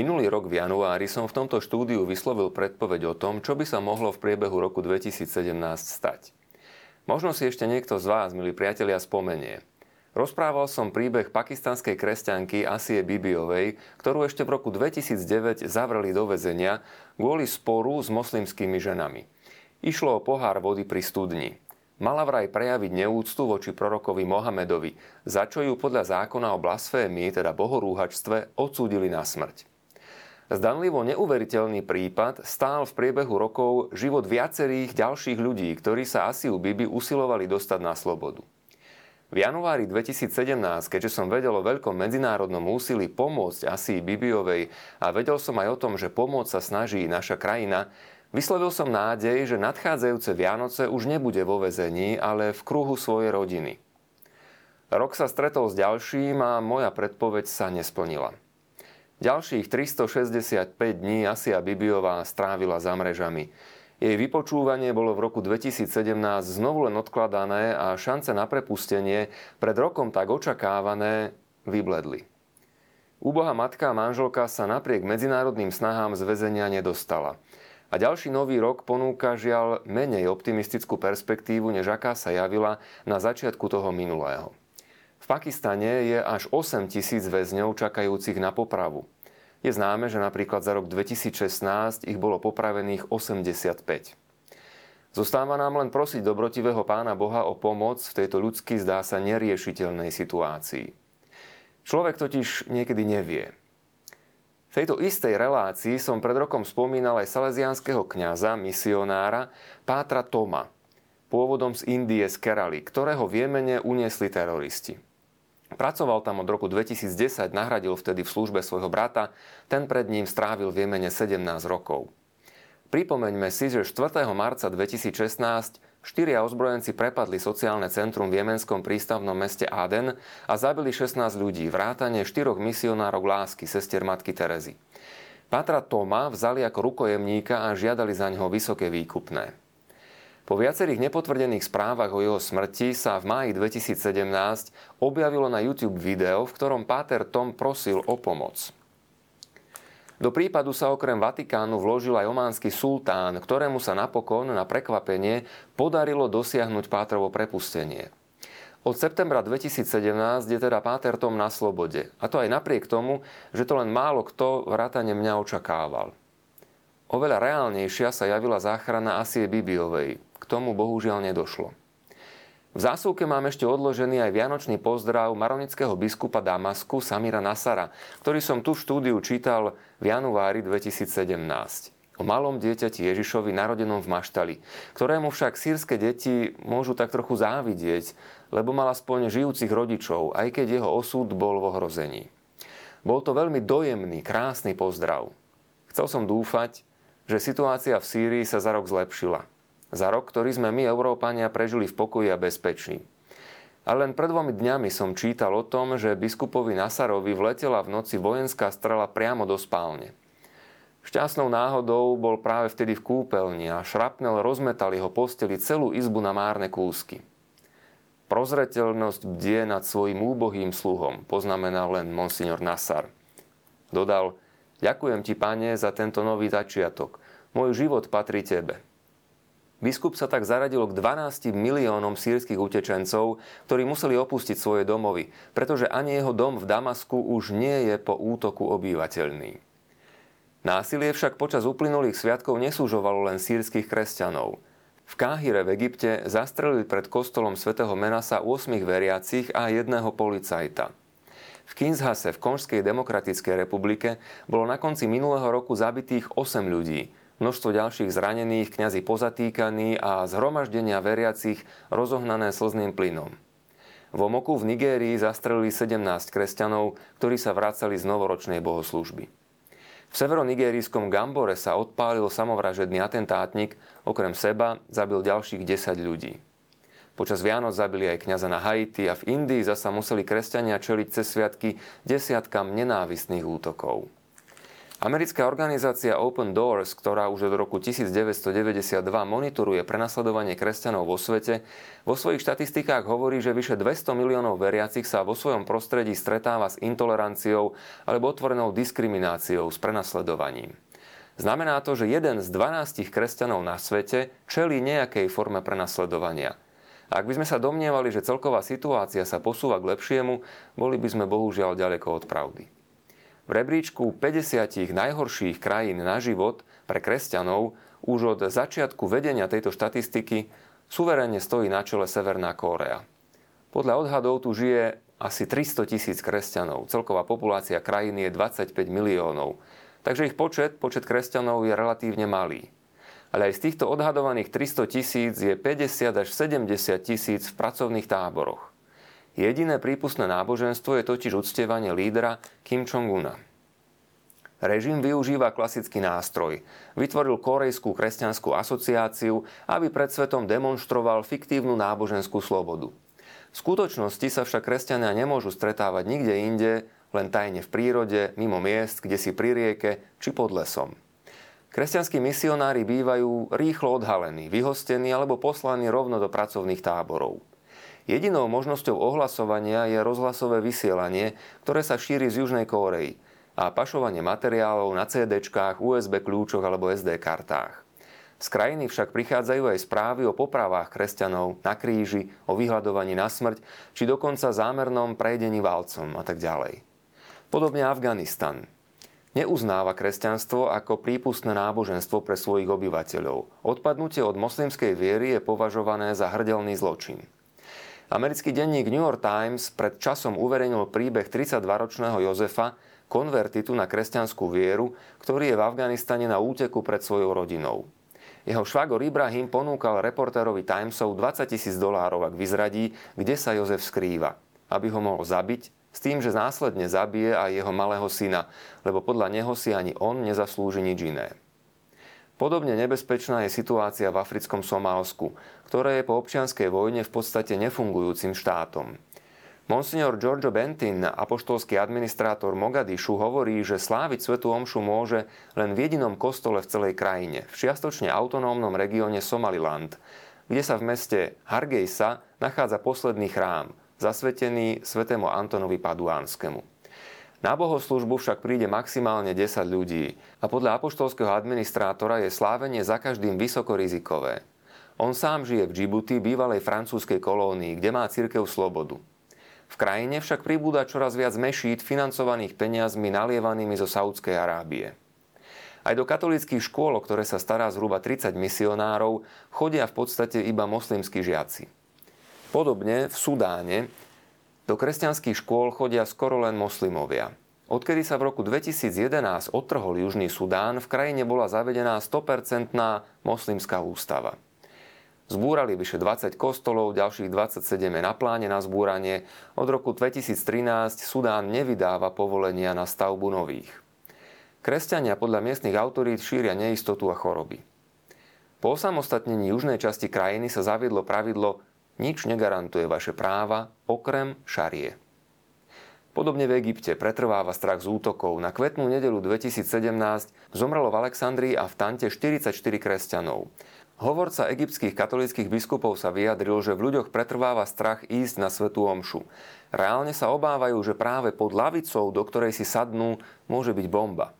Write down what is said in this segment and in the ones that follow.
Minulý rok v januári som v tomto štúdiu vyslovil predpoveď o tom, čo by sa mohlo v priebehu roku 2017 stať. Možno si ešte niekto z vás, milí priatelia, spomenie. Rozprával som príbeh pakistanskej kresťanky Asie Bibiovej, ktorú ešte v roku 2009 zavreli do väzenia kvôli sporu s moslimskými ženami. Išlo o pohár vody pri studni. Mala vraj prejaviť neúctu voči prorokovi Mohamedovi, za čo ju podľa zákona o blasfémii, teda bohorúhačstve, odsúdili na smrť. Zdanlivo neuveriteľný prípad stál v priebehu rokov život viacerých ďalších ľudí, ktorí sa asi u Bibi usilovali dostať na slobodu. V januári 2017, keďže som vedel o veľkom medzinárodnom úsilí pomôcť Asii Bibiovej a vedel som aj o tom, že pomôcť sa snaží naša krajina, vyslovil som nádej, že nadchádzajúce Vianoce už nebude vo vezení, ale v kruhu svojej rodiny. Rok sa stretol s ďalším a moja predpoveď sa nesplnila. Ďalších 365 dní Asia Bibiová strávila za mrežami. Jej vypočúvanie bolo v roku 2017 znovu len odkladané a šance na prepustenie pred rokom tak očakávané vybledli. Úboha matka a manželka sa napriek medzinárodným snahám z väzenia nedostala. A ďalší nový rok ponúka žiaľ menej optimistickú perspektívu, než aká sa javila na začiatku toho minulého. Pakistane je až 8 tisíc väzňov čakajúcich na popravu. Je známe, že napríklad za rok 2016 ich bolo popravených 85. Zostáva nám len prosiť dobrotivého pána Boha o pomoc v tejto ľudsky zdá sa neriešiteľnej situácii. Človek totiž niekedy nevie. V tejto istej relácii som pred rokom spomínal aj salesianského kňaza, misionára, Pátra Toma, pôvodom z Indie z Kerali, ktorého v Jemene uniesli teroristi. Pracoval tam od roku 2010, nahradil vtedy v službe svojho brata, ten pred ním strávil v Jemene 17 rokov. Pripomeňme si, že 4. marca 2016 štyria ozbrojenci prepadli sociálne centrum v jemenskom prístavnom meste Aden a zabili 16 ľudí, vrátane štyroch misionárov lásky, sestier matky Terezy. Patra Toma vzali ako rukojemníka a žiadali za ňoho vysoké výkupné. Po viacerých nepotvrdených správach o jeho smrti sa v máji 2017 objavilo na YouTube video, v ktorom Páter Tom prosil o pomoc. Do prípadu sa okrem Vatikánu vložil aj ománsky sultán, ktorému sa napokon na prekvapenie podarilo dosiahnuť Pátrovo prepustenie. Od septembra 2017 je teda Páter Tom na slobode. A to aj napriek tomu, že to len málo kto vrátane mňa očakával. Oveľa reálnejšia sa javila záchrana Asie Bibiovej, tomu bohužiaľ nedošlo. V zásuvke mám ešte odložený aj vianočný pozdrav maronického biskupa Damasku Samira Nasara, ktorý som tu v štúdiu čítal v januári 2017 o malom dieťati Ježišovi narodenom v Maštali, ktorému však sírske deti môžu tak trochu závidieť, lebo mal aspoň žijúcich rodičov, aj keď jeho osud bol v ohrození. Bol to veľmi dojemný, krásny pozdrav. Chcel som dúfať, že situácia v Sýrii sa za rok zlepšila za rok, ktorý sme my, Európania, prežili v pokoji a bezpečí. A len pred dvomi dňami som čítal o tom, že biskupovi Nasarovi vletela v noci vojenská strela priamo do spálne. Šťastnou náhodou bol práve vtedy v kúpeľni a šrapnel rozmetal jeho posteli celú izbu na márne kúsky. Prozreteľnosť bdie nad svojim úbohým sluhom, poznamenal len monsignor Nasar. Dodal, ďakujem ti, pane, za tento nový začiatok. Môj život patrí tebe. Biskup sa tak zaradil k 12 miliónom sírskych utečencov, ktorí museli opustiť svoje domovy, pretože ani jeho dom v Damasku už nie je po útoku obývateľný. Násilie však počas uplynulých sviatkov nesúžovalo len sírskych kresťanov. V Káhire v Egypte zastrelili pred kostolom svätého Menasa 8 veriacich a jedného policajta. V Kinshase v Konžskej demokratickej republike bolo na konci minulého roku zabitých 8 ľudí, množstvo ďalších zranených, kňazi pozatýkaní a zhromaždenia veriacich rozohnané slzným plynom. V Omoku v Nigérii zastrelili 17 kresťanov, ktorí sa vracali z novoročnej bohoslúžby. V severo-nigérijskom Gambore sa odpálil samovražedný atentátnik, okrem seba zabil ďalších 10 ľudí. Počas Vianoc zabili aj kňaza na Haiti a v Indii zasa museli kresťania čeliť cez sviatky desiatkam nenávistných útokov. Americká organizácia Open Doors, ktorá už od roku 1992 monitoruje prenasledovanie kresťanov vo svete, vo svojich štatistikách hovorí, že vyše 200 miliónov veriacich sa vo svojom prostredí stretáva s intoleranciou alebo otvorenou diskrimináciou, s prenasledovaním. Znamená to, že jeden z 12 kresťanov na svete čelí nejakej forme prenasledovania. Ak by sme sa domnievali, že celková situácia sa posúva k lepšiemu, boli by sme bohužiaľ ďaleko od pravdy. V rebríčku 50 najhorších krajín na život pre kresťanov už od začiatku vedenia tejto štatistiky suverénne stojí na čele Severná Kórea. Podľa odhadov tu žije asi 300 tisíc kresťanov. Celková populácia krajiny je 25 miliónov. Takže ich počet, počet kresťanov je relatívne malý. Ale aj z týchto odhadovaných 300 tisíc je 50 až 70 tisíc v pracovných táboroch. Jediné prípustné náboženstvo je totiž uctievanie lídra Kim Jong-una. Režim využíva klasický nástroj. Vytvoril Korejskú kresťanskú asociáciu, aby pred svetom demonstroval fiktívnu náboženskú slobodu. V skutočnosti sa však kresťania nemôžu stretávať nikde inde, len tajne v prírode, mimo miest, kde si pri rieke či pod lesom. Kresťanskí misionári bývajú rýchlo odhalení, vyhostení alebo poslaní rovno do pracovných táborov. Jedinou možnosťou ohlasovania je rozhlasové vysielanie, ktoré sa šíri z Južnej Kórei a pašovanie materiálov na CD, USB kľúčoch alebo SD kartách. Z krajiny však prichádzajú aj správy o popravách kresťanov na kríži, o vyhľadovaní na smrť, či dokonca zámernom prejdení valcom a tak ďalej. Podobne Afganistan. Neuznáva kresťanstvo ako prípustné náboženstvo pre svojich obyvateľov. Odpadnutie od moslimskej viery je považované za hrdelný zločin. Americký denník New York Times pred časom uverejnil príbeh 32-ročného Jozefa, konvertitu na kresťanskú vieru, ktorý je v Afganistane na úteku pred svojou rodinou. Jeho švagor Ibrahim ponúkal reportérovi Timesov 20 tisíc dolárov, ak vyzradí, kde sa Jozef skrýva, aby ho mohol zabiť, s tým, že následne zabije aj jeho malého syna, lebo podľa neho si ani on nezaslúži nič iné. Podobne nebezpečná je situácia v africkom Somálsku, ktoré je po občianskej vojne v podstate nefungujúcim štátom. Monsignor Giorgio Bentin, apoštolský administrátor Mogadišu, hovorí, že sláviť Svetu Omšu môže len v jedinom kostole v celej krajine, v čiastočne autonómnom regióne Somaliland, kde sa v meste Hargeysa nachádza posledný chrám, zasvetený svetému Antonovi Paduánskemu. Na bohoslužbu však príde maximálne 10 ľudí a podľa apoštolského administrátora je slávenie za každým vysoko rizikové. On sám žije v Džibuti, bývalej francúzskej kolónii, kde má církev slobodu. V krajine však pribúda čoraz viac mešít financovaných peniazmi nalievanými zo Saudskej Arábie. Aj do katolických škôl, o ktoré sa stará zhruba 30 misionárov, chodia v podstate iba moslimskí žiaci. Podobne v Sudáne do kresťanských škôl chodia skoro len moslimovia. Odkedy sa v roku 2011 odtrhol Južný Sudán, v krajine bola zavedená 100% moslimská ústava. Zbúrali vyše 20 kostolov, ďalších 27 je na pláne na zbúranie. Od roku 2013 Sudán nevydáva povolenia na stavbu nových. Kresťania podľa miestnych autorít šíria neistotu a choroby. Po osamostatnení južnej časti krajiny sa zaviedlo pravidlo nič negarantuje vaše práva okrem šarie. Podobne v Egypte pretrváva strach z útokov. Na kvetnú nedelu 2017 zomrelo v Alexandrii a v Tante 44 kresťanov. Hovorca egyptských katolických biskupov sa vyjadril, že v ľuďoch pretrváva strach ísť na svetú omšu. Reálne sa obávajú, že práve pod lavicou, do ktorej si sadnú, môže byť bomba.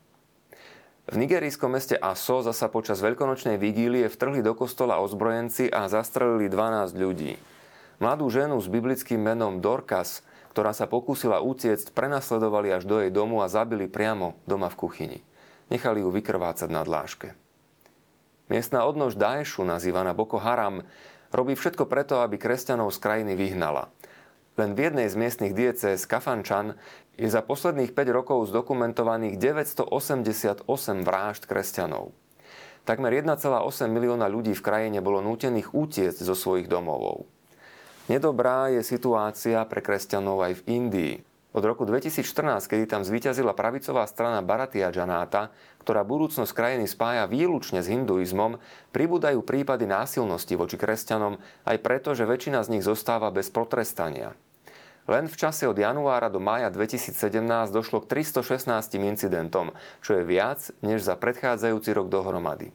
V nigerijskom meste Aso zasa počas veľkonočnej vigílie vtrhli do kostola ozbrojenci a zastrelili 12 ľudí. Mladú ženu s biblickým menom Dorcas, ktorá sa pokúsila utiecť, prenasledovali až do jej domu a zabili priamo doma v kuchyni. Nechali ju vykrvácať na dláške. Miestna odnož Daešu, nazývaná Boko Haram, robí všetko preto, aby kresťanov z krajiny vyhnala. Len v jednej z miestnych diecéz Kafančan je za posledných 5 rokov zdokumentovaných 988 vražd kresťanov. Takmer 1,8 milióna ľudí v krajine bolo nútených utiecť zo svojich domovov. Nedobrá je situácia pre kresťanov aj v Indii. Od roku 2014, kedy tam zvíťazila pravicová strana Baratia Janáta, ktorá budúcnosť krajiny spája výlučne s hinduizmom, pribúdajú prípady násilnosti voči kresťanom aj preto, že väčšina z nich zostáva bez potrestania. Len v čase od januára do mája 2017 došlo k 316 incidentom, čo je viac než za predchádzajúci rok dohromady.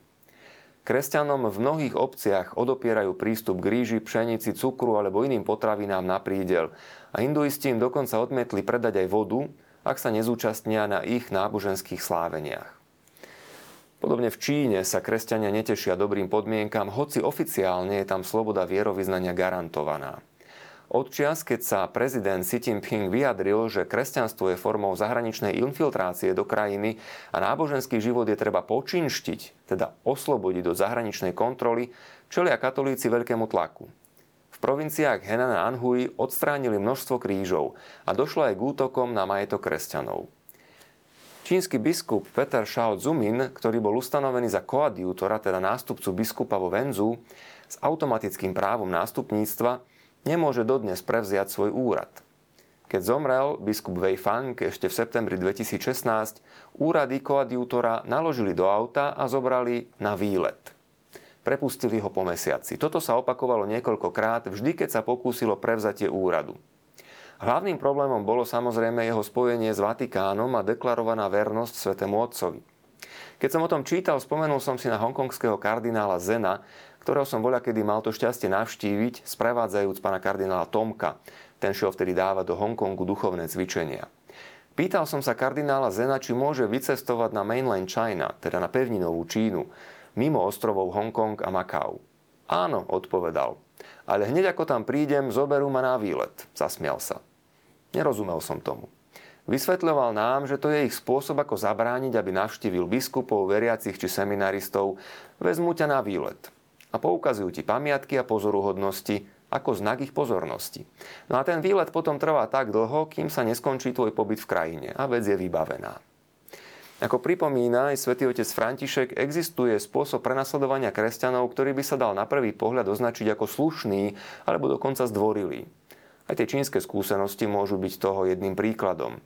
Kresťanom v mnohých obciach odopierajú prístup k ríži, pšenici, cukru alebo iným potravinám na prídel a hinduisti im dokonca odmietli predať aj vodu, ak sa nezúčastnia na ich náboženských sláveniach. Podobne v Číne sa kresťania netešia dobrým podmienkam, hoci oficiálne je tam sloboda vierovýznania garantovaná. Od čias, keď sa prezident Xi Jinping vyjadril, že kresťanstvo je formou zahraničnej infiltrácie do krajiny a náboženský život je treba počinštiť, teda oslobodiť do zahraničnej kontroly, čelia katolíci veľkému tlaku. V provinciách Henan a Anhui odstránili množstvo krížov a došlo aj k útokom na majetok kresťanov. Čínsky biskup Peter Shao Zumin, ktorý bol ustanovený za koadjútora, teda nástupcu biskupa vo Venzu, s automatickým právom nástupníctva, nemôže dodnes prevziať svoj úrad. Keď zomrel biskup Wei Fang ešte v septembri 2016, úrady koadjútora naložili do auta a zobrali na výlet. Prepustili ho po mesiaci. Toto sa opakovalo niekoľkokrát, vždy keď sa pokúsilo prevzatie úradu. Hlavným problémom bolo samozrejme jeho spojenie s Vatikánom a deklarovaná vernosť svetému otcovi. Keď som o tom čítal, spomenul som si na hongkongského kardinála Zena, ktorého som boľa kedy mal to šťastie navštíviť, sprevádzajúc pána kardinála Tomka. Ten šiel vtedy dáva do Hongkongu duchovné cvičenia. Pýtal som sa kardinála Zena, či môže vycestovať na mainland China, teda na pevninovú Čínu, mimo ostrovov Hongkong a Makau. Áno, odpovedal. Ale hneď ako tam prídem, zoberú ma na výlet. Zasmial sa. Nerozumel som tomu. Vysvetľoval nám, že to je ich spôsob, ako zabrániť, aby navštívil biskupov, veriacich či seminaristov. Vezmú ťa na výlet a poukazujú ti pamiatky a pozoruhodnosti ako znak ich pozornosti. No a ten výlet potom trvá tak dlho, kým sa neskončí tvoj pobyt v krajine a vec je vybavená. Ako pripomína aj svätý otec František, existuje spôsob prenasledovania kresťanov, ktorý by sa dal na prvý pohľad označiť ako slušný alebo dokonca zdvorilý. Aj tie čínske skúsenosti môžu byť toho jedným príkladom.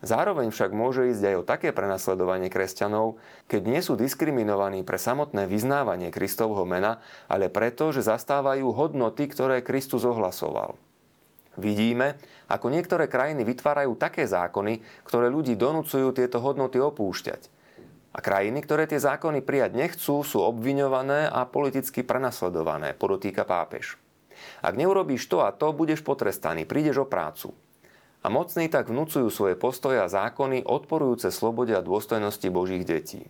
Zároveň však môže ísť aj o také prenasledovanie kresťanov, keď nie sú diskriminovaní pre samotné vyznávanie Kristovho mena, ale preto, že zastávajú hodnoty, ktoré Kristus ohlasoval. Vidíme, ako niektoré krajiny vytvárajú také zákony, ktoré ľudí donúcujú tieto hodnoty opúšťať. A krajiny, ktoré tie zákony prijať nechcú, sú obviňované a politicky prenasledované, podotýka pápež. Ak neurobíš to a to, budeš potrestaný, prídeš o prácu a mocní tak vnúcujú svoje postoje a zákony odporujúce slobode a dôstojnosti Božích detí.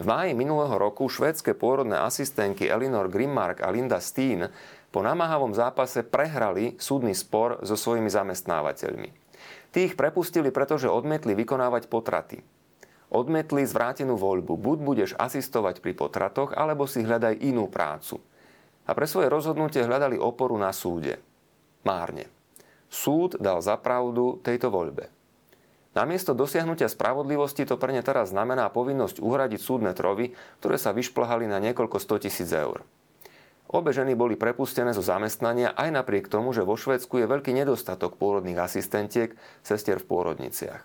V máji minulého roku švédske pôrodné asistentky Elinor Grimmark a Linda Steen po namáhavom zápase prehrali súdny spor so svojimi zamestnávateľmi. Tí prepustili, pretože odmietli vykonávať potraty. Odmietli zvrátenú voľbu. Buď budeš asistovať pri potratoch, alebo si hľadaj inú prácu. A pre svoje rozhodnutie hľadali oporu na súde. Márne. Súd dal zapravdu tejto voľbe. Namiesto dosiahnutia spravodlivosti to pre ne teraz znamená povinnosť uhradiť súdne trovy, ktoré sa vyšplhali na niekoľko 100 tisíc eur. Obe ženy boli prepustené zo zamestnania aj napriek tomu, že vo Švedsku je veľký nedostatok pôrodných asistentiek, sestier v pôrodniciach.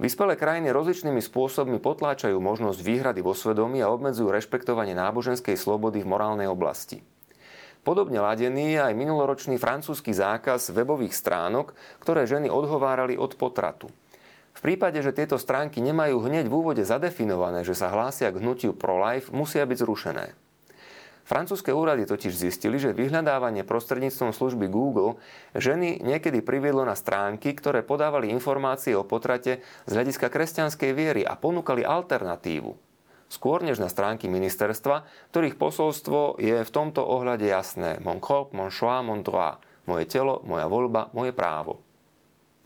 Vyspelé krajiny rozličnými spôsobmi potláčajú možnosť výhrady vo svedomí a obmedzujú rešpektovanie náboženskej slobody v morálnej oblasti. Podobne ladený je aj minuloročný francúzsky zákaz webových stránok, ktoré ženy odhovárali od potratu. V prípade, že tieto stránky nemajú hneď v úvode zadefinované, že sa hlásia k hnutiu pro-life, musia byť zrušené. Francúzske úrady totiž zistili, že vyhľadávanie prostredníctvom služby Google ženy niekedy priviedlo na stránky, ktoré podávali informácie o potrate z hľadiska kresťanskej viery a ponúkali alternatívu skôr než na stránky ministerstva, ktorých posolstvo je v tomto ohľade jasné. Mon corps, mon choix, mon droit. Moje telo, moja voľba, moje právo.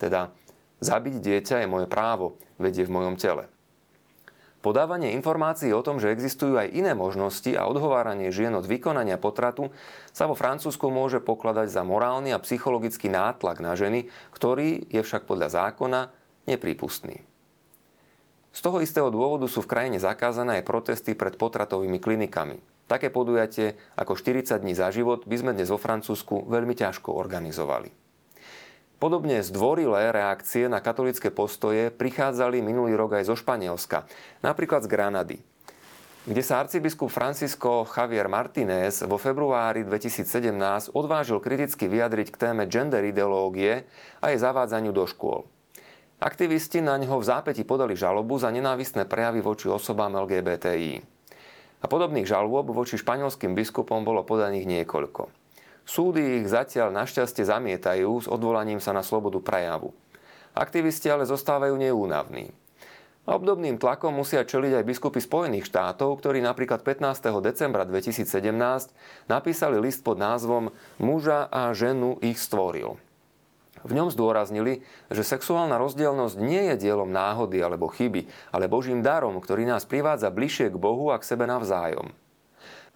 Teda, zabiť dieťa je moje právo, vedie v mojom tele. Podávanie informácií o tom, že existujú aj iné možnosti a odhováranie žien od vykonania potratu sa vo Francúzsku môže pokladať za morálny a psychologický nátlak na ženy, ktorý je však podľa zákona neprípustný. Z toho istého dôvodu sú v krajine zakázané aj protesty pred potratovými klinikami. Také podujatie ako 40 dní za život by sme dnes vo Francúzsku veľmi ťažko organizovali. Podobne zdvorilé reakcie na katolické postoje prichádzali minulý rok aj zo Španielska, napríklad z Granady. kde sa arcibiskup Francisco Javier Martinez vo februári 2017 odvážil kriticky vyjadriť k téme gender ideológie a jej zavádzaniu do škôl. Aktivisti na ňo v zápäti podali žalobu za nenávistné prejavy voči osobám LGBTI. A podobných žalôb voči španielským biskupom bolo podaných niekoľko. Súdy ich zatiaľ našťastie zamietajú s odvolaním sa na slobodu prejavu. Aktivisti ale zostávajú neúnavní. Obdobným tlakom musia čeliť aj biskupy Spojených štátov, ktorí napríklad 15. decembra 2017 napísali list pod názvom Muža a ženu ich stvoril. V ňom zdôraznili, že sexuálna rozdielnosť nie je dielom náhody alebo chyby, ale Božím darom, ktorý nás privádza bližšie k Bohu a k sebe navzájom.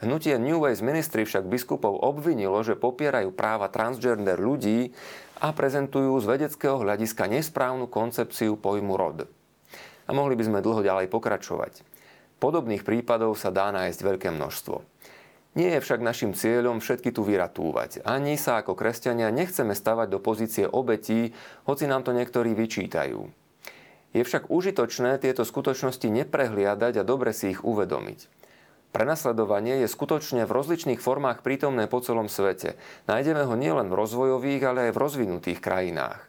Hnutie New Ways Ministry však biskupov obvinilo, že popierajú práva transgender ľudí a prezentujú z vedeckého hľadiska nesprávnu koncepciu pojmu rod a mohli by sme dlho ďalej pokračovať. Podobných prípadov sa dá nájsť veľké množstvo. Nie je však našim cieľom všetky tu vyratúvať. Ani sa ako kresťania nechceme stavať do pozície obetí, hoci nám to niektorí vyčítajú. Je však užitočné tieto skutočnosti neprehliadať a dobre si ich uvedomiť. Prenasledovanie je skutočne v rozličných formách prítomné po celom svete. Nájdeme ho nielen v rozvojových, ale aj v rozvinutých krajinách.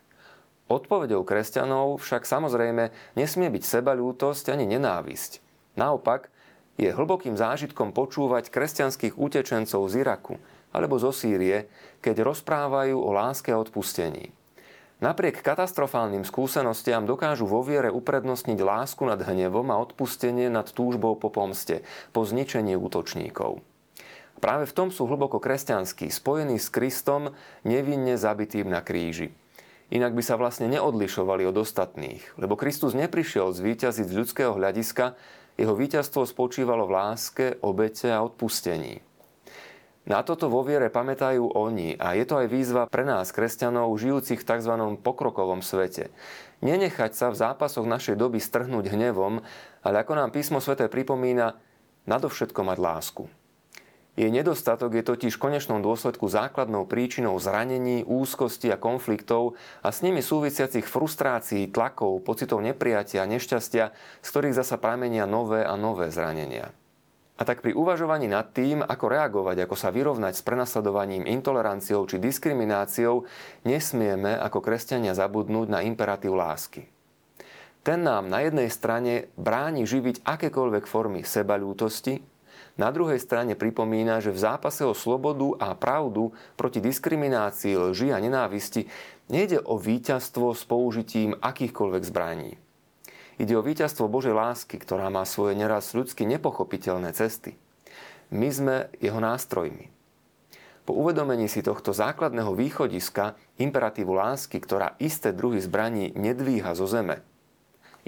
Odpovedou kresťanov však samozrejme nesmie byť sebalútosť ani nenávisť. Naopak, je hlbokým zážitkom počúvať kresťanských utečencov z Iraku alebo zo Sýrie, keď rozprávajú o láske a odpustení. Napriek katastrofálnym skúsenostiam dokážu vo viere uprednostniť lásku nad hnevom a odpustenie nad túžbou po pomste, po zničení útočníkov. Práve v tom sú hlboko kresťanskí, spojení s Kristom, nevinne zabitým na kríži. Inak by sa vlastne neodlišovali od ostatných, lebo Kristus neprišiel zvíťaziť z ľudského hľadiska, jeho víťazstvo spočívalo v láske, obete a odpustení. Na toto vo viere pamätajú oni a je to aj výzva pre nás, kresťanov, žijúcich v tzv. pokrokovom svete. Nenechať sa v zápasoch našej doby strhnúť hnevom, ale ako nám písmo svete pripomína, nadovšetko mať lásku. Jej nedostatok je totiž v konečnom dôsledku základnou príčinou zranení, úzkosti a konfliktov a s nimi súvisiacich frustrácií, tlakov, pocitov nepriatia nešťastia, z ktorých zasa pramenia nové a nové zranenia. A tak pri uvažovaní nad tým, ako reagovať, ako sa vyrovnať s prenasledovaním, intoleranciou či diskrimináciou, nesmieme ako kresťania zabudnúť na imperatív lásky. Ten nám na jednej strane bráni živiť akékoľvek formy sebalútosti, na druhej strane pripomína, že v zápase o slobodu a pravdu proti diskriminácii, lži a nenávisti nejde o víťazstvo s použitím akýchkoľvek zbraní. Ide o víťazstvo Božej lásky, ktorá má svoje neraz ľudsky nepochopiteľné cesty. My sme jeho nástrojmi. Po uvedomení si tohto základného východiska, imperatívu lásky, ktorá isté druhy zbraní nedvíha zo zeme,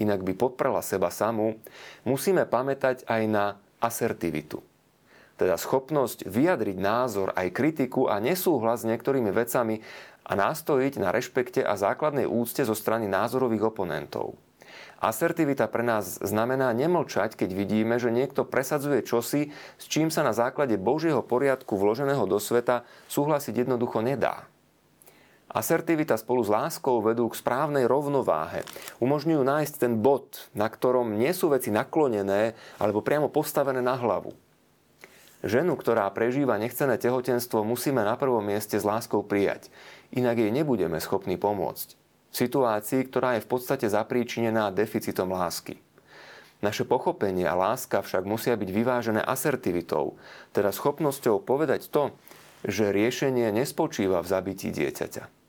inak by podprela seba samú, musíme pamätať aj na asertivitu. Teda schopnosť vyjadriť názor aj kritiku a nesúhlas s niektorými vecami a nastojiť na rešpekte a základnej úcte zo strany názorových oponentov. Asertivita pre nás znamená nemlčať, keď vidíme, že niekto presadzuje čosi, s čím sa na základe Božieho poriadku vloženého do sveta súhlasiť jednoducho nedá. Asertivita spolu s láskou vedú k správnej rovnováhe. Umožňujú nájsť ten bod, na ktorom nie sú veci naklonené alebo priamo postavené na hlavu. Ženu, ktorá prežíva nechcené tehotenstvo, musíme na prvom mieste s láskou prijať. Inak jej nebudeme schopní pomôcť. V situácii, ktorá je v podstate zapríčinená deficitom lásky. Naše pochopenie a láska však musia byť vyvážené asertivitou, teda schopnosťou povedať to, že riešenie nespočíva v zabití dieťaťa.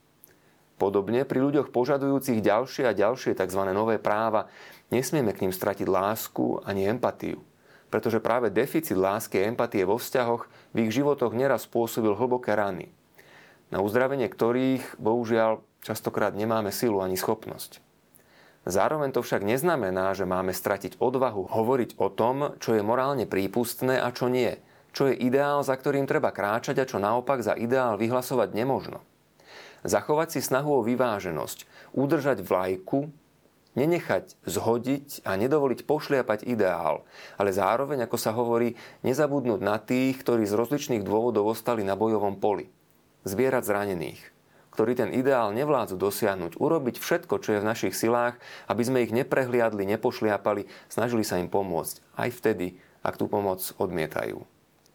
Podobne pri ľuďoch požadujúcich ďalšie a ďalšie tzv. nové práva nesmieme k ním stratiť lásku ani empatiu. Pretože práve deficit lásky a empatie vo vzťahoch v ich životoch neraz spôsobil hlboké rany, na uzdravenie ktorých, bohužiaľ, častokrát nemáme silu ani schopnosť. Zároveň to však neznamená, že máme stratiť odvahu hovoriť o tom, čo je morálne prípustné a čo nie, čo je ideál, za ktorým treba kráčať a čo naopak za ideál vyhlasovať nemožno. Zachovať si snahu o vyváženosť, udržať vlajku, nenechať zhodiť a nedovoliť pošliapať ideál, ale zároveň, ako sa hovorí, nezabudnúť na tých, ktorí z rozličných dôvodov ostali na bojovom poli. Zbierať zranených, ktorí ten ideál nevládzu dosiahnuť, urobiť všetko, čo je v našich silách, aby sme ich neprehliadli, nepošliapali, snažili sa im pomôcť, aj vtedy, ak tú pomoc odmietajú.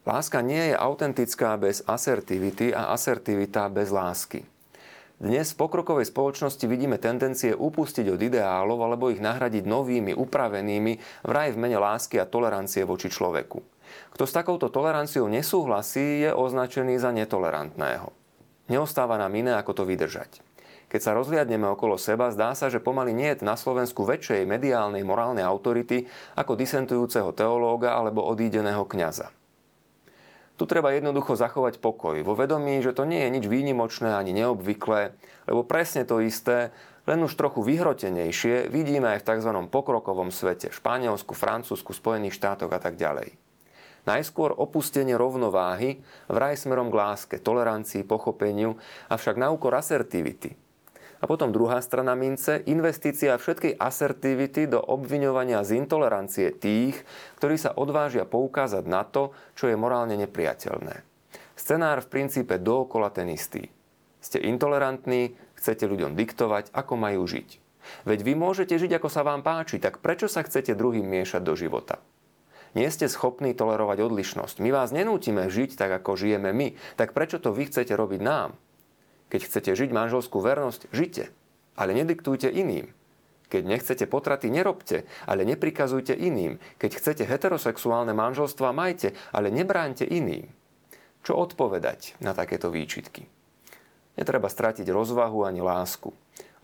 Láska nie je autentická bez asertivity a asertivita bez lásky. Dnes v pokrokovej spoločnosti vidíme tendencie upustiť od ideálov alebo ich nahradiť novými, upravenými, vraj v mene lásky a tolerancie voči človeku. Kto s takouto toleranciou nesúhlasí, je označený za netolerantného. Neostáva nám iné, ako to vydržať. Keď sa rozliadneme okolo seba, zdá sa, že pomaly nie je na Slovensku väčšej mediálnej morálnej autority ako disentujúceho teológa alebo odídeného kňaza. Tu treba jednoducho zachovať pokoj, vo vedomí, že to nie je nič výnimočné ani neobvyklé, lebo presne to isté, len už trochu vyhrotenejšie vidíme aj v tzv. pokrokovom svete, Španielsku, Francúzsku, Spojených štátoch a tak ďalej. Najskôr opustenie rovnováhy, vraj smerom k láske, tolerancii, pochopeniu, avšak na úkor asertivity, a potom druhá strana mince, investícia všetkej asertivity do obviňovania z intolerancie tých, ktorí sa odvážia poukázať na to, čo je morálne nepriateľné. Scenár v princípe dookola ten istý. Ste intolerantní, chcete ľuďom diktovať, ako majú žiť. Veď vy môžete žiť, ako sa vám páči, tak prečo sa chcete druhým miešať do života? Nie ste schopní tolerovať odlišnosť. My vás nenútime žiť tak, ako žijeme my. Tak prečo to vy chcete robiť nám? Keď chcete žiť manželskú vernosť, žite, ale nediktujte iným. Keď nechcete potraty, nerobte, ale neprikazujte iným. Keď chcete heterosexuálne manželstva, majte, ale nebráňte iným. Čo odpovedať na takéto výčitky? Netreba stratiť rozvahu ani lásku.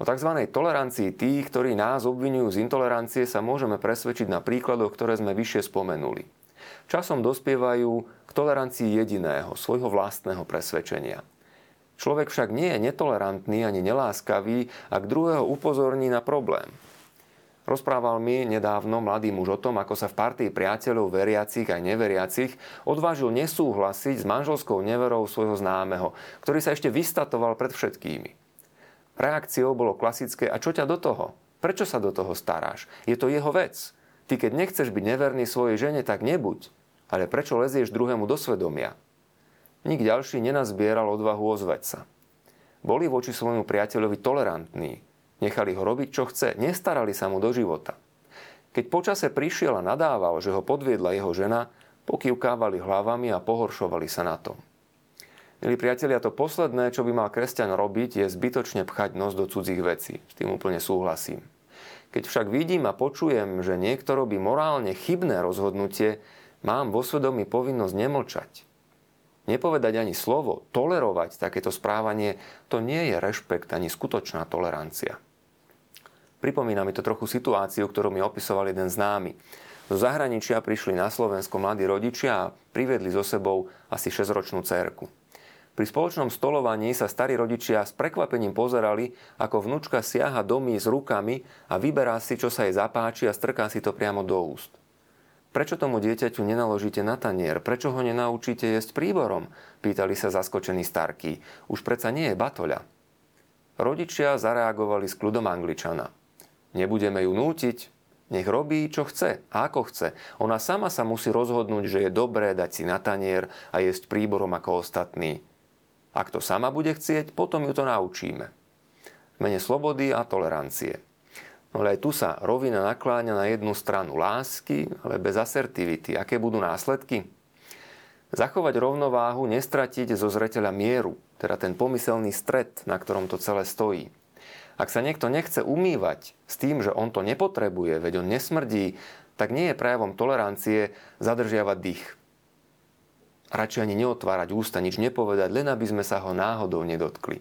O tzv. tolerancii tých, ktorí nás obvinujú z intolerancie, sa môžeme presvedčiť na príkladoch, ktoré sme vyššie spomenuli. Časom dospievajú k tolerancii jediného, svojho vlastného presvedčenia. Človek však nie je netolerantný ani neláskavý, ak druhého upozorní na problém. Rozprával mi nedávno mladý muž o tom, ako sa v partii priateľov veriacich aj neveriacich odvážil nesúhlasiť s manželskou neverou svojho známeho, ktorý sa ešte vystatoval pred všetkými. Reakciou bolo klasické, a čo ťa do toho? Prečo sa do toho staráš? Je to jeho vec. Ty keď nechceš byť neverný svojej žene, tak nebuď. Ale prečo lezieš druhému do svedomia? Nik ďalší nenazbieral odvahu ozvať sa. Boli voči svojmu priateľovi tolerantní. Nechali ho robiť, čo chce, nestarali sa mu do života. Keď počase prišiel a nadával, že ho podviedla jeho žena, pokývkávali hlavami a pohoršovali sa na tom. Milí priatelia, to posledné, čo by mal kresťan robiť, je zbytočne pchať nos do cudzích vecí. S tým úplne súhlasím. Keď však vidím a počujem, že niekto robí morálne chybné rozhodnutie, mám vo svedomí povinnosť nemlčať nepovedať ani slovo, tolerovať takéto správanie, to nie je rešpekt ani skutočná tolerancia. Pripomína mi to trochu situáciu, ktorú mi opisoval jeden známy. Do zahraničia prišli na Slovensko mladí rodičia a priviedli so sebou asi 6-ročnú cérku. Pri spoločnom stolovaní sa starí rodičia s prekvapením pozerali, ako vnúčka siaha domy s rukami a vyberá si, čo sa jej zapáči a strká si to priamo do úst. Prečo tomu dieťaťu nenaložíte na tanier? Prečo ho nenaučíte jesť príborom? Pýtali sa zaskočení starky. Už predsa nie je batoľa. Rodičia zareagovali s kľudom Angličana. Nebudeme ju nútiť, nech robí, čo chce a ako chce. Ona sama sa musí rozhodnúť, že je dobré dať si na tanier a jesť príborom ako ostatní. Ak to sama bude chcieť, potom ju to naučíme. Mene slobody a tolerancie. No ale aj tu sa rovina nakláňa na jednu stranu lásky, ale bez asertivity. Aké budú následky? Zachovať rovnováhu, nestratiť zo zreteľa mieru, teda ten pomyselný stred, na ktorom to celé stojí. Ak sa niekto nechce umývať s tým, že on to nepotrebuje, veď on nesmrdí, tak nie je prejavom tolerancie zadržiavať dých. Radšej ani neotvárať ústa, nič nepovedať, len aby sme sa ho náhodou nedotkli.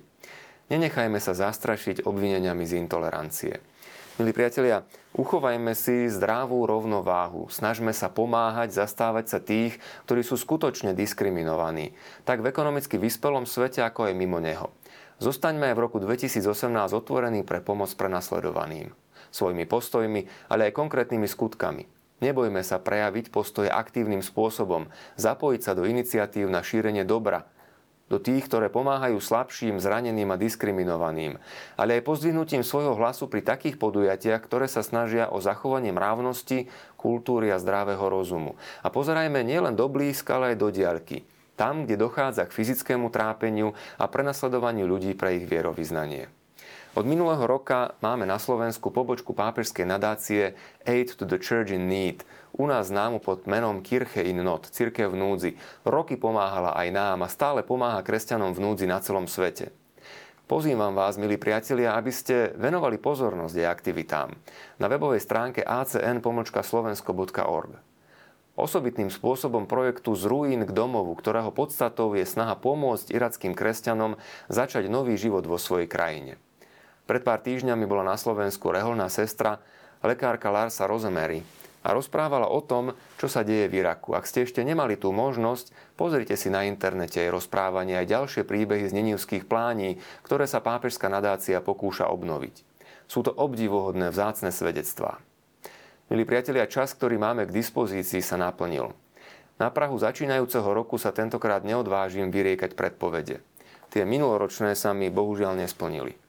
Nenechajme sa zastrašiť obvineniami z intolerancie. Milí priatelia, uchovajme si zdravú rovnováhu. Snažme sa pomáhať, zastávať sa tých, ktorí sú skutočne diskriminovaní, tak v ekonomicky vyspelom svete, ako aj mimo neho. Zostaňme aj v roku 2018 otvorení pre pomoc prenasledovaným. Svojimi postojmi, ale aj konkrétnymi skutkami. Nebojme sa prejaviť postoje aktívnym spôsobom, zapojiť sa do iniciatív na šírenie dobra, do tých, ktoré pomáhajú slabším, zraneným a diskriminovaným, ale aj pozdvihnutím svojho hlasu pri takých podujatiach, ktoré sa snažia o zachovanie mravnosti, kultúry a zdravého rozumu. A pozerajme nielen do blízka, ale aj do diaľky. Tam, kde dochádza k fyzickému trápeniu a prenasledovaniu ľudí pre ich vierovýznanie. Od minulého roka máme na Slovensku pobočku pápežskej nadácie Aid to the Church in Need, u nás známu pod menom Kirche in Not, Cirkev v núdzi. Roky pomáhala aj nám a stále pomáha kresťanom v núdzi na celom svete. Pozývam vás, milí priatelia, aby ste venovali pozornosť jej aktivitám na webovej stránke acn.slovensko.org. Osobitným spôsobom projektu Z ruín k domovu, ktorého podstatou je snaha pomôcť irackým kresťanom začať nový život vo svojej krajine. Pred pár týždňami bola na Slovensku reholná sestra, lekárka Larsa Rosemary a rozprávala o tom, čo sa deje v Iraku. Ak ste ešte nemali tú možnosť, pozrite si na internete jej rozprávanie aj ďalšie príbehy z nenivských plání, ktoré sa pápežská nadácia pokúša obnoviť. Sú to obdivuhodné vzácne svedectvá. Milí priatelia, čas, ktorý máme k dispozícii, sa naplnil. Na Prahu začínajúceho roku sa tentokrát neodvážim vyriekať predpovede. Tie minuloročné sa mi bohužiaľ nesplnili.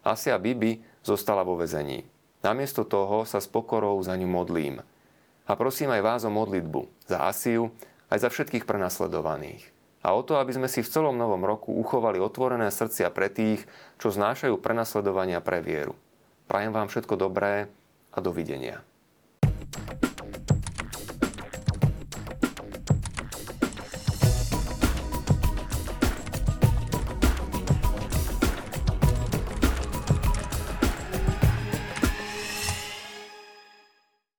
Asia Bibi zostala vo vezení. Namiesto toho sa s pokorou za ňu modlím. A prosím aj vás o modlitbu za Asiu, aj za všetkých prenasledovaných. A o to, aby sme si v celom novom roku uchovali otvorené srdcia pre tých, čo znášajú prenasledovania pre vieru. Prajem vám všetko dobré a dovidenia.